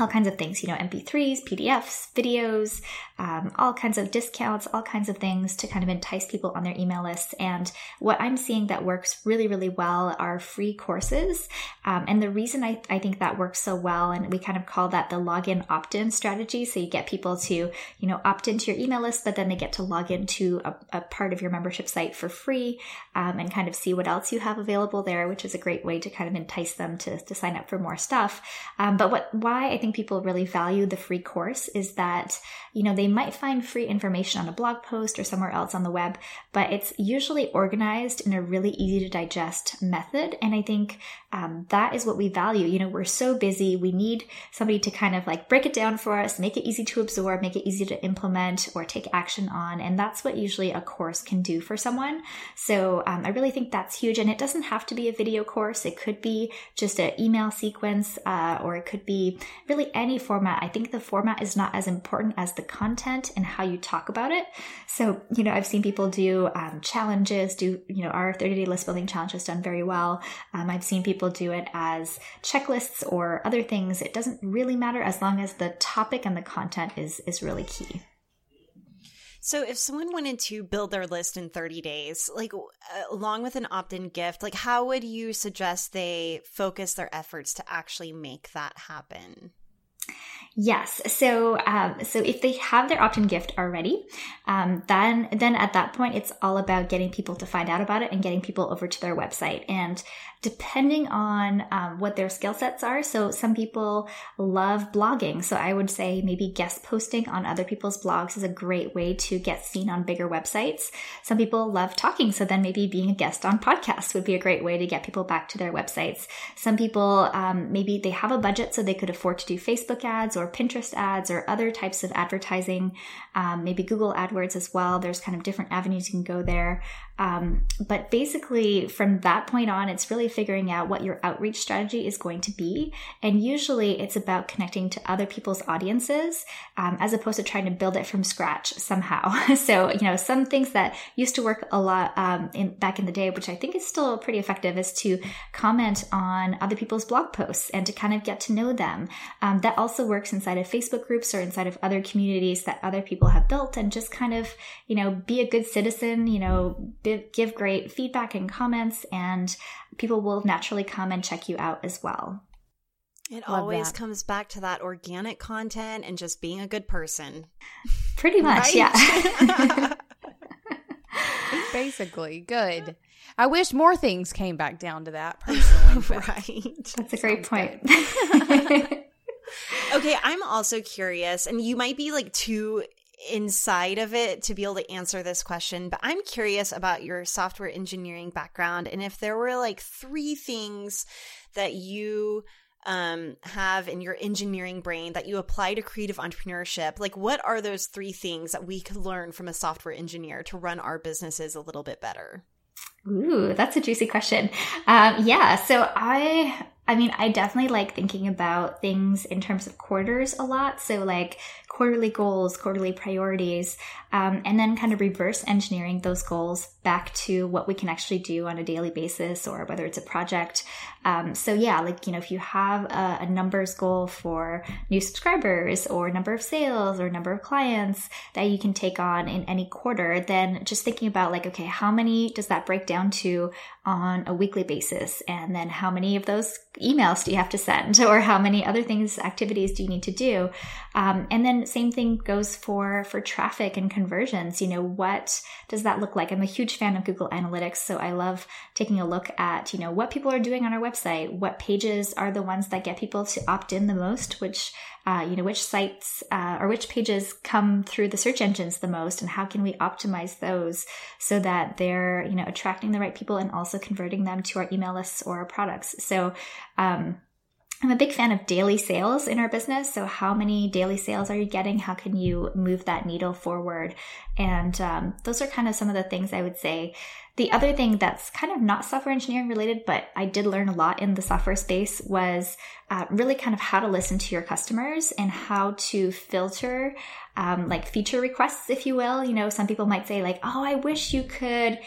all kinds of things, you know, MP3s, PDFs, videos, um, all kinds of discounts, all kinds of things to kind of entice people on their email lists. And what I'm seeing that works really, really well are free courses. Um, and the reason I, I think that works so well, and we kind of call that the login opt in strategy. So you get people to, you know, opt into your email list, but then they get to log into a, a part of your membership site for free um, and kind of see what else you have available there, which is a great way to kind of entice them to, to sign up for more stuff. Um, but what, why I think people really value the free course is that, you know, they might find free information on a blog post or somewhere else on the web, but it's usually organized in a really easy to digest method. And I think um, that is what we value. You know, we're so busy. We need somebody to kind of like break it down for us, make it easy to absorb, make it easy to implement or take action on. And that's what usually a course can do for someone. So um, I really think that's huge. And it doesn't have to be a video course. It could be just an email sequence, uh, or it could be really any format. I think the format is not as important as the content and how you talk about it. So, you know, I've seen people do um, challenges, do, you know, our 30 day list building challenge has done very well. Um, I've seen people people do it as checklists or other things. It doesn't really matter as long as the topic and the content is is really key. So, if someone wanted to build their list in 30 days, like uh, along with an opt in gift, like how would you suggest they focus their efforts to actually make that happen? Yes. So, um, so if they have their opt-in gift already, um, then then at that point, it's all about getting people to find out about it and getting people over to their website. And depending on um, what their skill sets are. So some people love blogging. So I would say maybe guest posting on other people's blogs is a great way to get seen on bigger websites. Some people love talking. So then maybe being a guest on podcasts would be a great way to get people back to their websites. Some people, um, maybe they have a budget so they could afford to do Facebook ads or Pinterest ads or other types of advertising, um, maybe Google AdWords as well. There's kind of different avenues you can go there. Um, but basically, from that point on, it's really figuring out what your outreach strategy is going to be. And usually it's about connecting to other people's audiences um, as opposed to trying to build it from scratch somehow. so, you know, some things that used to work a lot um, in, back in the day, which I think is still pretty effective, is to comment on other people's blog posts and to kind of get to know them. Um, that also works inside of Facebook groups or inside of other communities that other people have built and just kind of, you know, be a good citizen, you know, give great feedback and comments, and people will naturally come and check you out as well. It Love always that. comes back to that organic content and just being a good person. Pretty much, yeah. Basically, good. I wish more things came back down to that personally. right. That's a great point. okay, I'm also curious, and you might be like too inside of it to be able to answer this question, but I'm curious about your software engineering background and if there were like three things that you um, have in your engineering brain that you apply to creative entrepreneurship, like what are those three things that we could learn from a software engineer to run our businesses a little bit better? Ooh, that's a juicy question. Um, yeah, so I I mean, I definitely like thinking about things in terms of quarters a lot. So, like quarterly goals, quarterly priorities, um, and then kind of reverse engineering those goals back to what we can actually do on a daily basis or whether it's a project. Um, so, yeah, like, you know, if you have a, a numbers goal for new subscribers or number of sales or number of clients that you can take on in any quarter, then just thinking about, like, okay, how many does that break down to on a weekly basis? And then how many of those emails do you have to send? Or how many other things, activities do you need to do? Um, and then same thing goes for, for traffic and conversions. You know, what does that look like? I'm a huge fan of Google Analytics. So I love taking a look at, you know, what people are doing on our website. What pages are the ones that get people to opt in the most? Which uh, you know, which sites uh, or which pages come through the search engines the most, and how can we optimize those so that they're, you know, attracting the right people and also converting them to our email lists or our products. So, um, I'm a big fan of daily sales in our business. So, how many daily sales are you getting? How can you move that needle forward? And um, those are kind of some of the things I would say the other thing that's kind of not software engineering related, but I did learn a lot in the software space was uh, really kind of how to listen to your customers and how to filter um, like feature requests, if you will. You know, some people might say like, "Oh, I wish you could."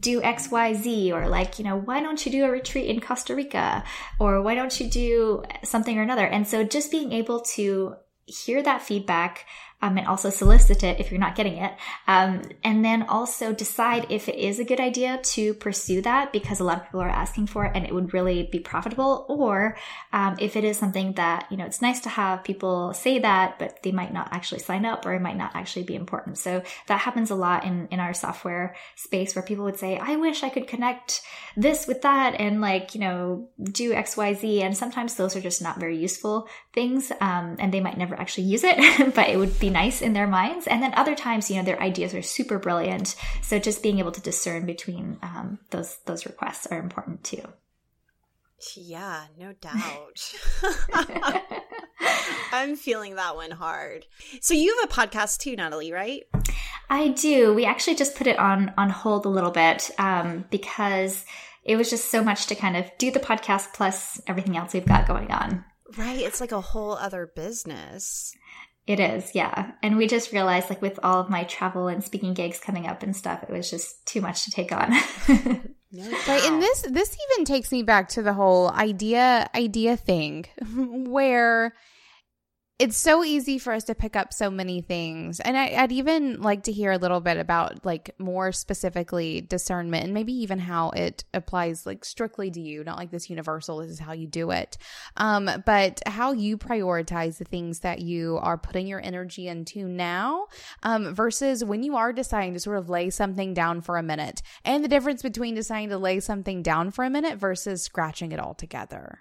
Do XYZ or like, you know, why don't you do a retreat in Costa Rica or why don't you do something or another? And so just being able to hear that feedback, um, and also solicit it if you're not getting it. Um, and then also decide if it is a good idea to pursue that because a lot of people are asking for it and it would really be profitable. Or um, if it is something that, you know, it's nice to have people say that, but they might not actually sign up or it might not actually be important. So that happens a lot in, in our software space where people would say, I wish I could connect this with that and like, you know, do XYZ. And sometimes those are just not very useful things. Um, and they might never actually use it, but it would be nice in their minds. And then other times, you know, their ideas are super brilliant. So just being able to discern between um, those those requests are important too. Yeah, no doubt. I'm feeling that one hard. So you have a podcast too, Nathalie, right? I do. We actually just put it on on hold a little bit um, because it was just so much to kind of do the podcast plus everything else we've got going on. Right. It's like a whole other business. It is, yeah. And we just realized, like, with all of my travel and speaking gigs coming up and stuff, it was just too much to take on. right, and this this even takes me back to the whole idea idea thing, where it's so easy for us to pick up so many things. And I, would even like to hear a little bit about like more specifically discernment and maybe even how it applies like strictly to you not like this universal this is how you do it. Um, but how you prioritize the things that you are putting your energy into now um, versus when you are deciding to sort of lay something down for a minute. And the difference between deciding to lay something down for a minute versus scratching it all together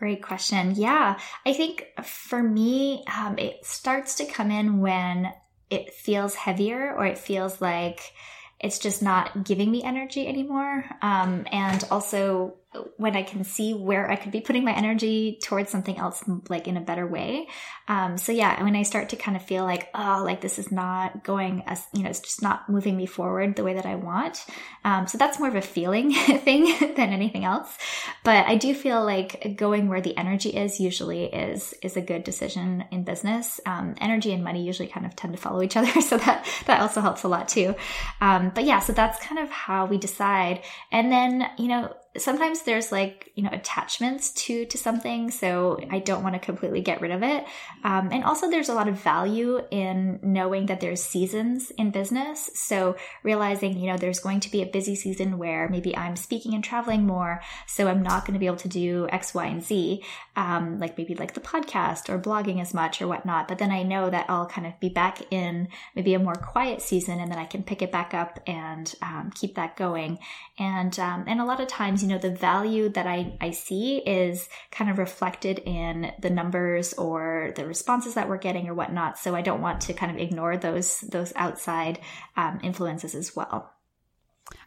Great question. Yeah, I think for me, um, it starts to come in when it feels heavier or it feels like it's just not giving me energy anymore. Um, and also when I can see where I could be putting my energy towards something else, like in a better way. Um, so yeah, when I start to kind of feel like, oh, like this is not going as, you know, it's just not moving me forward the way that I want. Um, so that's more of a feeling thing than anything else. But I do feel like going where the energy is usually is, is a good decision in business. Um, energy and money usually kind of tend to follow each other. So that, that also helps a lot too. Um, but yeah, so that's kind of how we decide. And then, you know, sometimes there's like you know attachments to to something so i don't want to completely get rid of it. Um, and also there's a lot of value in knowing that there's seasons in business. So realizing you know there's going to be a busy season where maybe i'm speaking and traveling more so i'm not going to be able to do x y and z um, like maybe like the podcast or blogging as much or whatnot. But then i know that i'll kind of be back in maybe a more quiet season and then i can pick it back up and um, keep that going. And um, and a lot of times you know, the value that I, I see is kind of reflected in the numbers or the responses that we're getting or whatnot. So I don't want to kind of ignore those, those outside um, influences as well.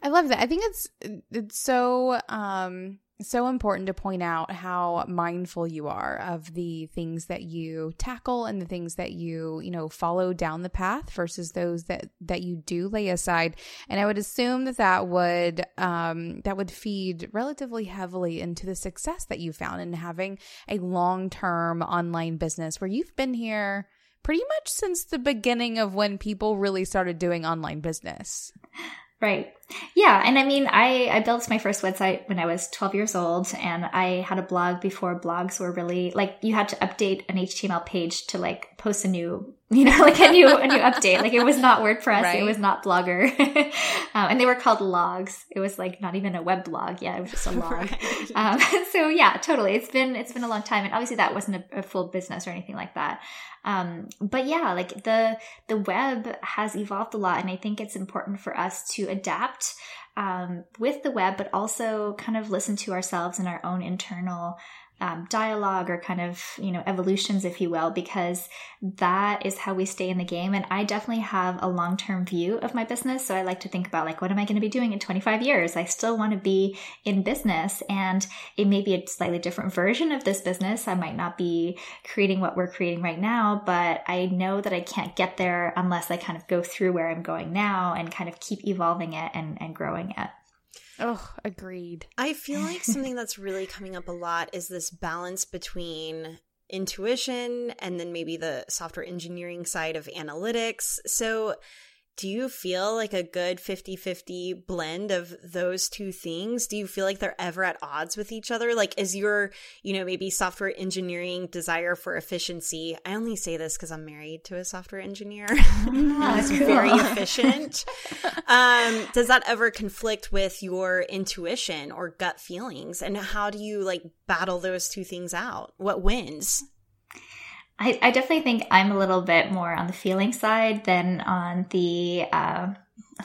I love that. I think it's, it's so, um, so important to point out how mindful you are of the things that you tackle and the things that you you know follow down the path versus those that that you do lay aside and i would assume that that would um that would feed relatively heavily into the success that you found in having a long-term online business where you've been here pretty much since the beginning of when people really started doing online business Right. Yeah. And I mean, I, I built my first website when I was 12 years old and I had a blog before blogs were really like you had to update an HTML page to like post a new, you know, like a new, a new update. Like it was not WordPress. Right. It was not Blogger. um, and they were called logs. It was like not even a web blog. Yeah. It was just a log. Right. Um, so yeah, totally. It's been, it's been a long time. And obviously that wasn't a, a full business or anything like that. Um, but yeah, like the the web has evolved a lot, and I think it's important for us to adapt um, with the web, but also kind of listen to ourselves and our own internal um, dialogue or kind of you know evolutions if you will because that is how we stay in the game. And i definitely have a long-term view of my business. So i like to think about like what am i going to be doing in 25 years? I still want to be in business. And it may be a slightly different version of this business. I might not be creating what we're creating right now but i know that i can't get there unless i kind of go through where i'm going now and kind of keep evolving it and, and growing it Oh, agreed. I feel like something that's really coming up a lot is this balance between intuition and then maybe the software engineering side of analytics. So, do you feel like a good 50-50 blend of those two things? Do you feel like they're ever at odds with each other? Like is your you know maybe software engineering desire for efficiency i only say this because i'm married to a software engineer. That's cool. very efficient. Um, does that ever conflict with your intuition or gut feelings? And how do you like battle those two things out? What wins I, I definitely think I'm a little bit more on the feeling side than on the uh,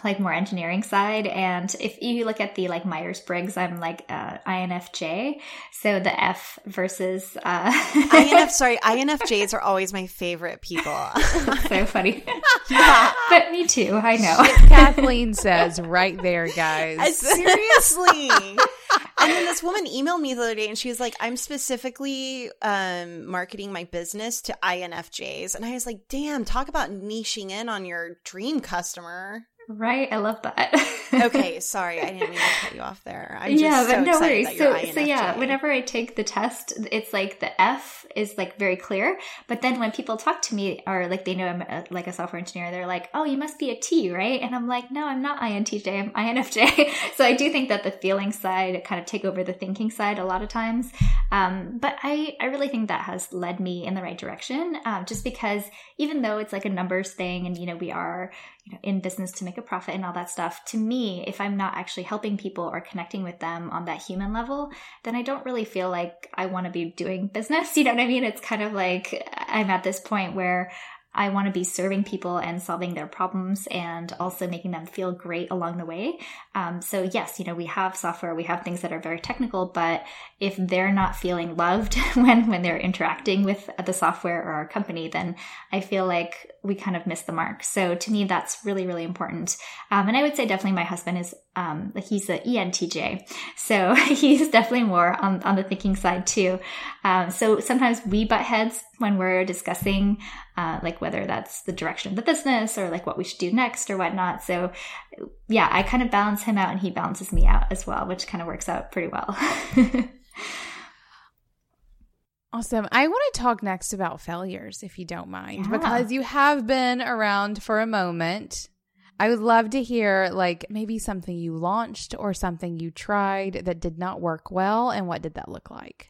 like more engineering side. And if you look at the like Myers Briggs, I'm like uh, INFJ. So the F versus uh... INF. Sorry, INFJs are always my favorite people. so funny. yeah, but me too. I know. Kathleen says right there, guys. Uh, seriously. and then this woman emailed me the other day and she was like, I'm specifically um, marketing my business to INFJs. And I was like, damn, talk about niching in on your dream customer. Right, I love that. okay, sorry, I didn't mean to cut you off there. I'm just yeah, but so no worries. So, so yeah, whenever I take the test, it's like the F is like very clear, but then when people talk to me or like they know I'm a, like a software engineer, they're like, "Oh, you must be a T, right?" And I'm like, "No, I'm not INTJ. I'm INFJ." so I do think that the feeling side kind of take over the thinking side a lot of times, um, but I I really think that has led me in the right direction, um, just because even though it's like a numbers thing, and you know we are you know, in business to make a profit and all that stuff. To me, if I'm not actually helping people or connecting with them on that human level, then I don't really feel like I want to be doing business. You know what I mean? It's kind of like I'm at this point where I want to be serving people and solving their problems and also making them feel great along the way. Um, so yes, you know, we have software, we have things that are very technical, but if they're not feeling loved when, when they're interacting with the software or our company, then I feel like we kind of miss the mark. So to me, that's really, really important. Um, and I would say definitely my husband is um, like he's the ENTJ. So he's definitely more on, on the thinking side too. Um, so sometimes we butt heads when we're discussing, uh, like whether that's the direction of the business or like what we should do next or whatnot. So yeah, I kind of balance him out and he balances me out as well, which kind of works out pretty well. Awesome. I want to talk next about failures, if you don't mind, yeah. because you have been around for a moment. I would love to hear, like, maybe something you launched or something you tried that did not work well, and what did that look like?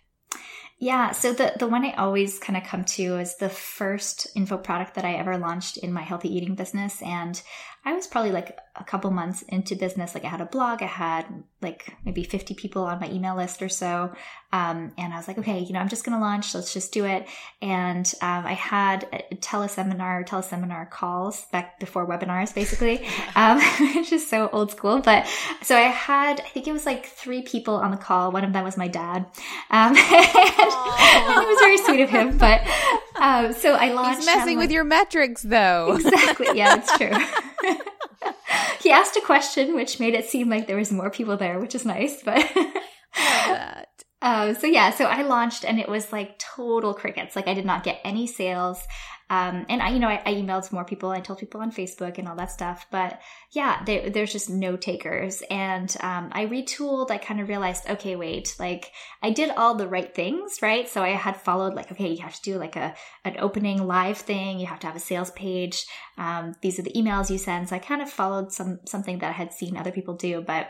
Yeah, so the the one I always kind of come to is the first info product that I ever launched in my healthy eating business, and I was probably like a couple months into business. Like I had a blog, I had like maybe 50 people on my email list or so. Um, and I was like, okay, you know, I'm just going to launch. Let's just do it. And um, I had a teleseminar, teleseminar calls back before webinars, basically, um, which is so old school. But so I had, I think it was like three people on the call. One of them was my dad. Um, it was very sweet of him. But um, so I launched. He's messing with your metrics, though. Exactly. Yeah, that's true. he asked a question, which made it seem like there was more people there, which is nice. But. Um, so yeah, so I launched and it was like total crickets. Like I did not get any sales. Um, and I, you know, I, I, emailed more people. I told people on Facebook and all that stuff. But yeah, there, there's just no takers. And um, I retooled. I kind of realized, okay, wait, like I did all the right things, right? So I had followed, like, okay, you have to do like a an opening live thing. You have to have a sales page. Um, these are the emails you send. So I kind of followed some something that I had seen other people do, but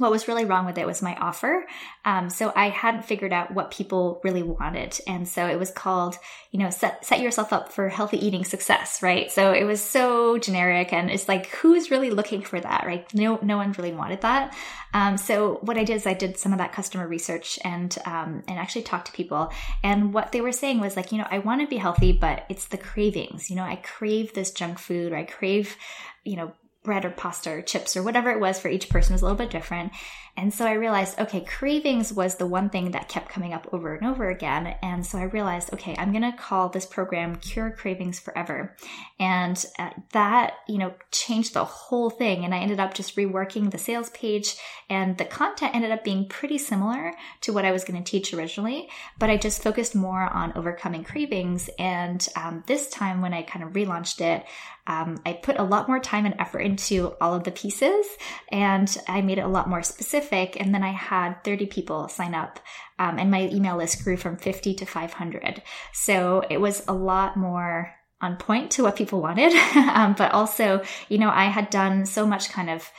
what was really wrong with it was my offer. Um, so I hadn't figured out what people really wanted. And so it was called, you know, set, set yourself up for healthy eating success, right? So it was so generic and it's like, who's really looking for that, right? No, no one really wanted that. Um, so what I did is I did some of that customer research and, um, and actually talked to people. And what they were saying was like, you know, I want to be healthy, but it's the cravings. You know, I crave this junk food or I crave, you know, bread or pasta or chips or whatever it was for each person was a little bit different. And so I realized, okay, cravings was the one thing that kept coming up over and over again. And so I realized, okay, I'm going to call this program Cure Cravings Forever. And uh, that, you know, changed the whole thing. And I ended up just reworking the sales page and the content ended up being pretty similar to what I was going to teach originally, but I just focused more on overcoming cravings. And um, this time when I kind of relaunched it, um, I put a lot more time and effort into all of the pieces and I made it a lot more specific. And then I had 30 people sign up um, and my email list grew from 50 to 500. So it was a lot more on point to what people wanted. um, but also, you know, I had done so much kind of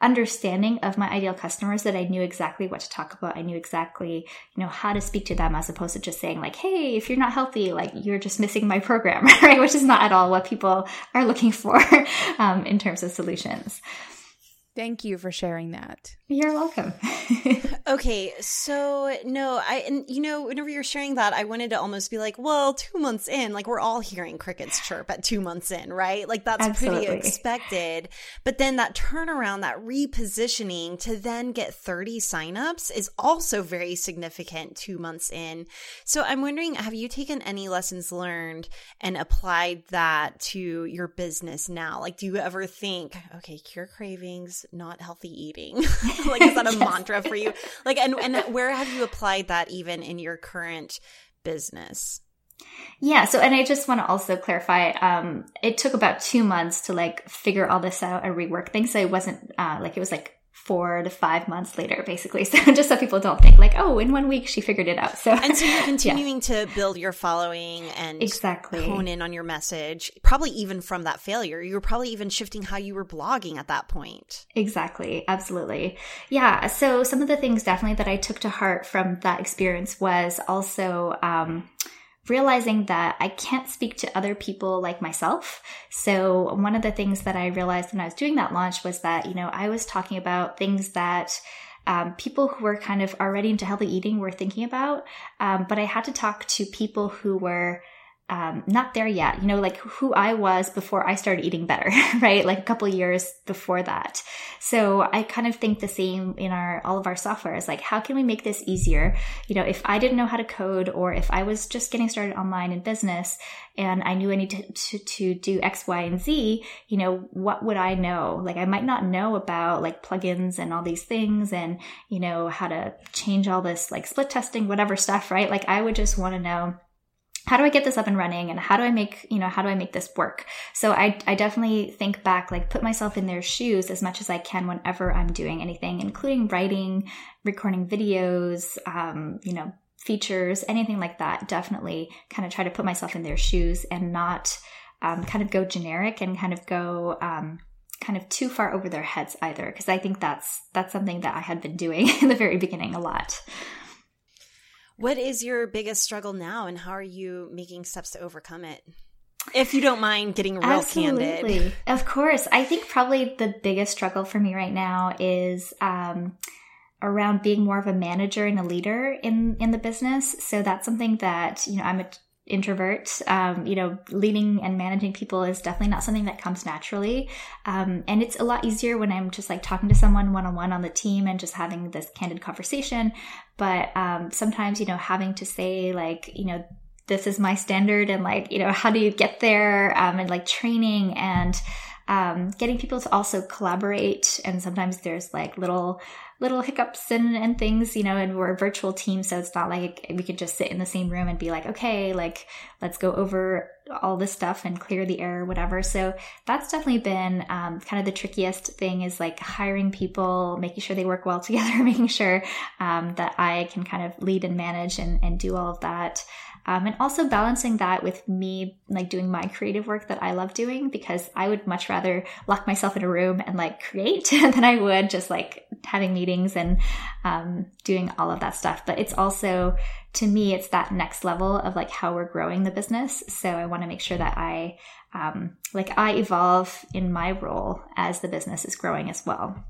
understanding of my ideal customers that I knew exactly what to talk about. I knew exactly, you know, how to speak to them as opposed to just saying like, Hey, if you're not healthy, like you're just missing my program, right? Which is not at all what people are looking for, um, in terms of solutions. Thank you for sharing that. You're welcome. okay, so no, I and you know, whenever you're sharing that, I wanted to almost be like, well, two months in, like we're all hearing crickets chirp at two months in, right? Like that's Absolutely. pretty expected. But then that turnaround, that repositioning to then get 30 signups is also very significant two months in. So I'm wondering, have you taken any lessons learned and applied that to your business now? Like, do you ever think, okay, cure cravings, not healthy eating? like is that a yes. mantra for you like and and where have you applied that even in your current business yeah so and i just want to also clarify um it took about two months to like figure all this out and rework things so it wasn't uh like it was like four to five months later, basically. So just so people don't think like, oh, in one week she figured it out. So and so you're continuing yeah. to build your following and exactly hone in on your message. Probably even from that failure, you were probably even shifting how you were blogging at that point. Exactly, absolutely, yeah. So some of the things definitely that I took to heart from that experience was also. Um, realizing that I can't speak to other people like myself. So one of the things that I realized when I was doing that launch was that, you know, I was talking about things that um, people who were kind of already into healthy eating were thinking about. Um, but I had to talk to people who were um, not there yet. You know, like who I was before I started eating better, right? Like a couple years before that. So I kind of think the same in our all of our software is like, how can we make this easier? You know, if I didn't know how to code, or if I was just getting started online in business, and I knew I needed to, to, to do X, Y, and Z, you know, what would I know? Like I might not know about like plugins and all these things, and you know how to change all this like split testing, whatever stuff, right? Like I would just want to know how do I get this up and running and how do I make, you know, how do I make this work? So I, I definitely think back, like put myself in their shoes as much as I can whenever I'm doing anything, including writing, recording videos, um, you know, features, anything like that. Definitely kind of try to put myself in their shoes and not um, kind of go generic and kind of go, um, kind of too far over their heads either because i think that's that's something that i had been doing in the very beginning a lot what is your biggest struggle now, and how are you making steps to overcome it? If you don't mind getting real Absolutely. candid. Of course. I think probably the biggest struggle for me right now is um, around being more of a manager and a leader in in the business. So that's something that, you know, I'm a introvert. Um, you know, leading and managing people is definitely not something that comes naturally. Um, and it's a lot easier when I'm just like talking to someone one on one on the team and just having this candid conversation. But um, sometimes, you know, having to say, like, you know, this is my standard and like, you know, how do you get there? Um, and like training and um, getting people to also collaborate. And sometimes there's like little little hiccups and, and things, you know, and we're a virtual team. So it's not like we could just sit in the same room and be like, okay, like let's go over all this stuff and clear the air, whatever. So that's definitely been um, kind of the trickiest thing is like hiring people, making sure they work well together, making sure um, that I can kind of lead and manage and, and do all of that. Um, and also balancing that with me like doing my creative work that I love doing because I would much rather lock myself in a room and like create than I would just like having meetings and um, doing all of that stuff. But it's also to me, it's that next level of like how we're growing the business. So I want to make sure that I um, like I evolve in my role as the business is growing as well.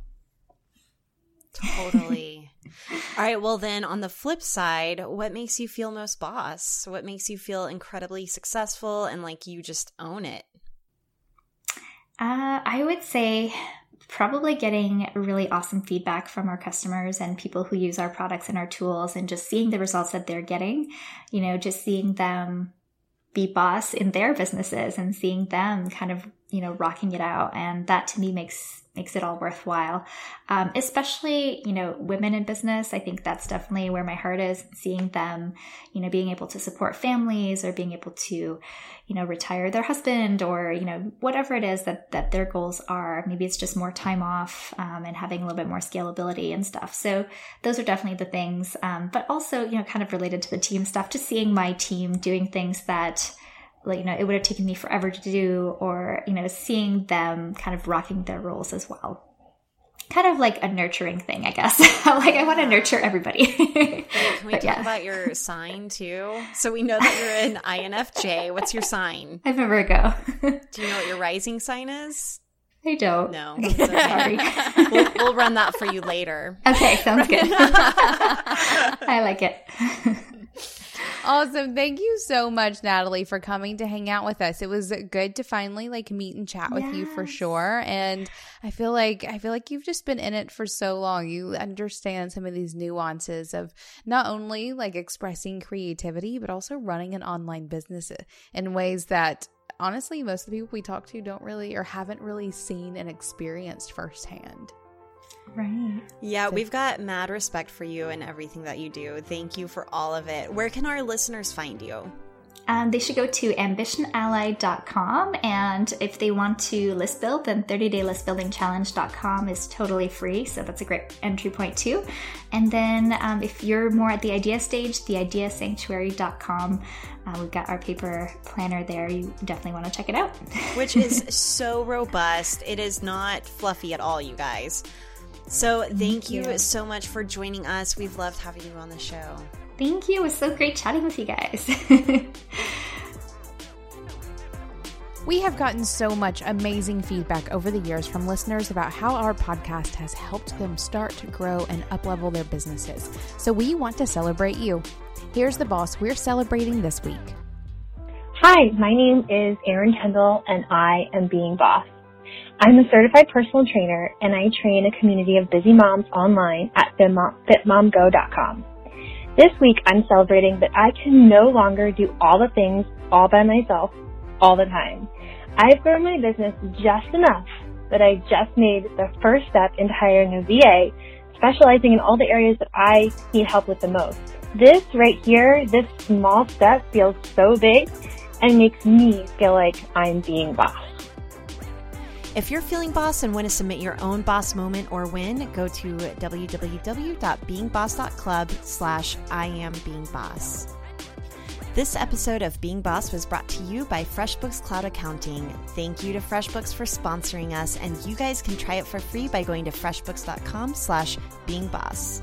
Totally. All right. Well, then on the flip side, what makes you feel most boss? What makes you feel incredibly successful and like you just own it? Uh, I would say probably getting really awesome feedback from our customers and people who use our products and our tools and just seeing the results that they're getting. You know, just seeing them be boss in their businesses and seeing them kind of, you know, rocking it out. And that to me makes makes it all worthwhile. Um, especially, you know, women in business. I think that's definitely where my heart is seeing them, you know, being able to support families or being able to, you know, retire their husband or, you know, whatever it is that, that their goals are. Maybe it's just more time off um, and having a little bit more scalability and stuff. So those are definitely the things. Um, but also, you know, kind of related to the team stuff, just seeing my team doing things that, like you know it would have taken me forever to do or you know seeing them kind of rocking their roles as well kind of like a nurturing thing i guess like i want to nurture everybody can we but talk yeah. about your sign too so we know that you're an infj what's your sign i'm a virgo do you know what your rising sign is I don't. No. Sorry. we'll, we'll, run that for you later. Okay, sounds good. I like it. Awesome. Thank you so much, Nathalie, for coming to hang out with us. It was good to finally like meet and chat with yes. you for sure. And I feel like I feel like you've just been in it for so long. You understand some of these nuances of not only like expressing creativity, but also running an online business in ways that honestly most of the people we talk to don't really or haven't really seen and experienced firsthand. Right. Yeah, so- we've got mad respect for you and everything that you do. Thank you for all of it. Where can our listeners find you? Um, they should go to ambitionally.com and if they want to list build, then 30daylistbuildingchallenge.com is totally free. So that's a great entry point too. And then um, if you're more at the idea stage, theideasanctuary.com. Uh, we've got our paper planner there. You definitely want to check it out. Which is so robust. It is not fluffy at all, you guys. So thank, thank you, you so much for joining us. We've loved having you on the show. Thank you. It was so great chatting with you guys. We have gotten so much amazing feedback over the years from listeners about how our podcast has helped them start, to grow, and uplevel their businesses. So we want to celebrate you. Here's the boss we're celebrating this week. Hi, my name is Erin Kendall and I am Being Boss. I'm a certified personal trainer and I train a community of busy moms online at fitmomgo.com. This week I'm celebrating that I can no longer do all the things all by myself all the time. I've grown my business just enough that I just made the first step into hiring a VA specializing in all the areas that I need help with the most. This right here, this small step feels so big and makes me feel like I'm being boss. If you're feeling boss and want to submit your own boss moment or win, go to www.beingboss.club slash I am being boss. This episode of Being Boss was brought to you by FreshBooks Cloud Accounting. Thank you to FreshBooks for sponsoring us, and you guys can try it for free by going to freshbooks.com slash beingboss.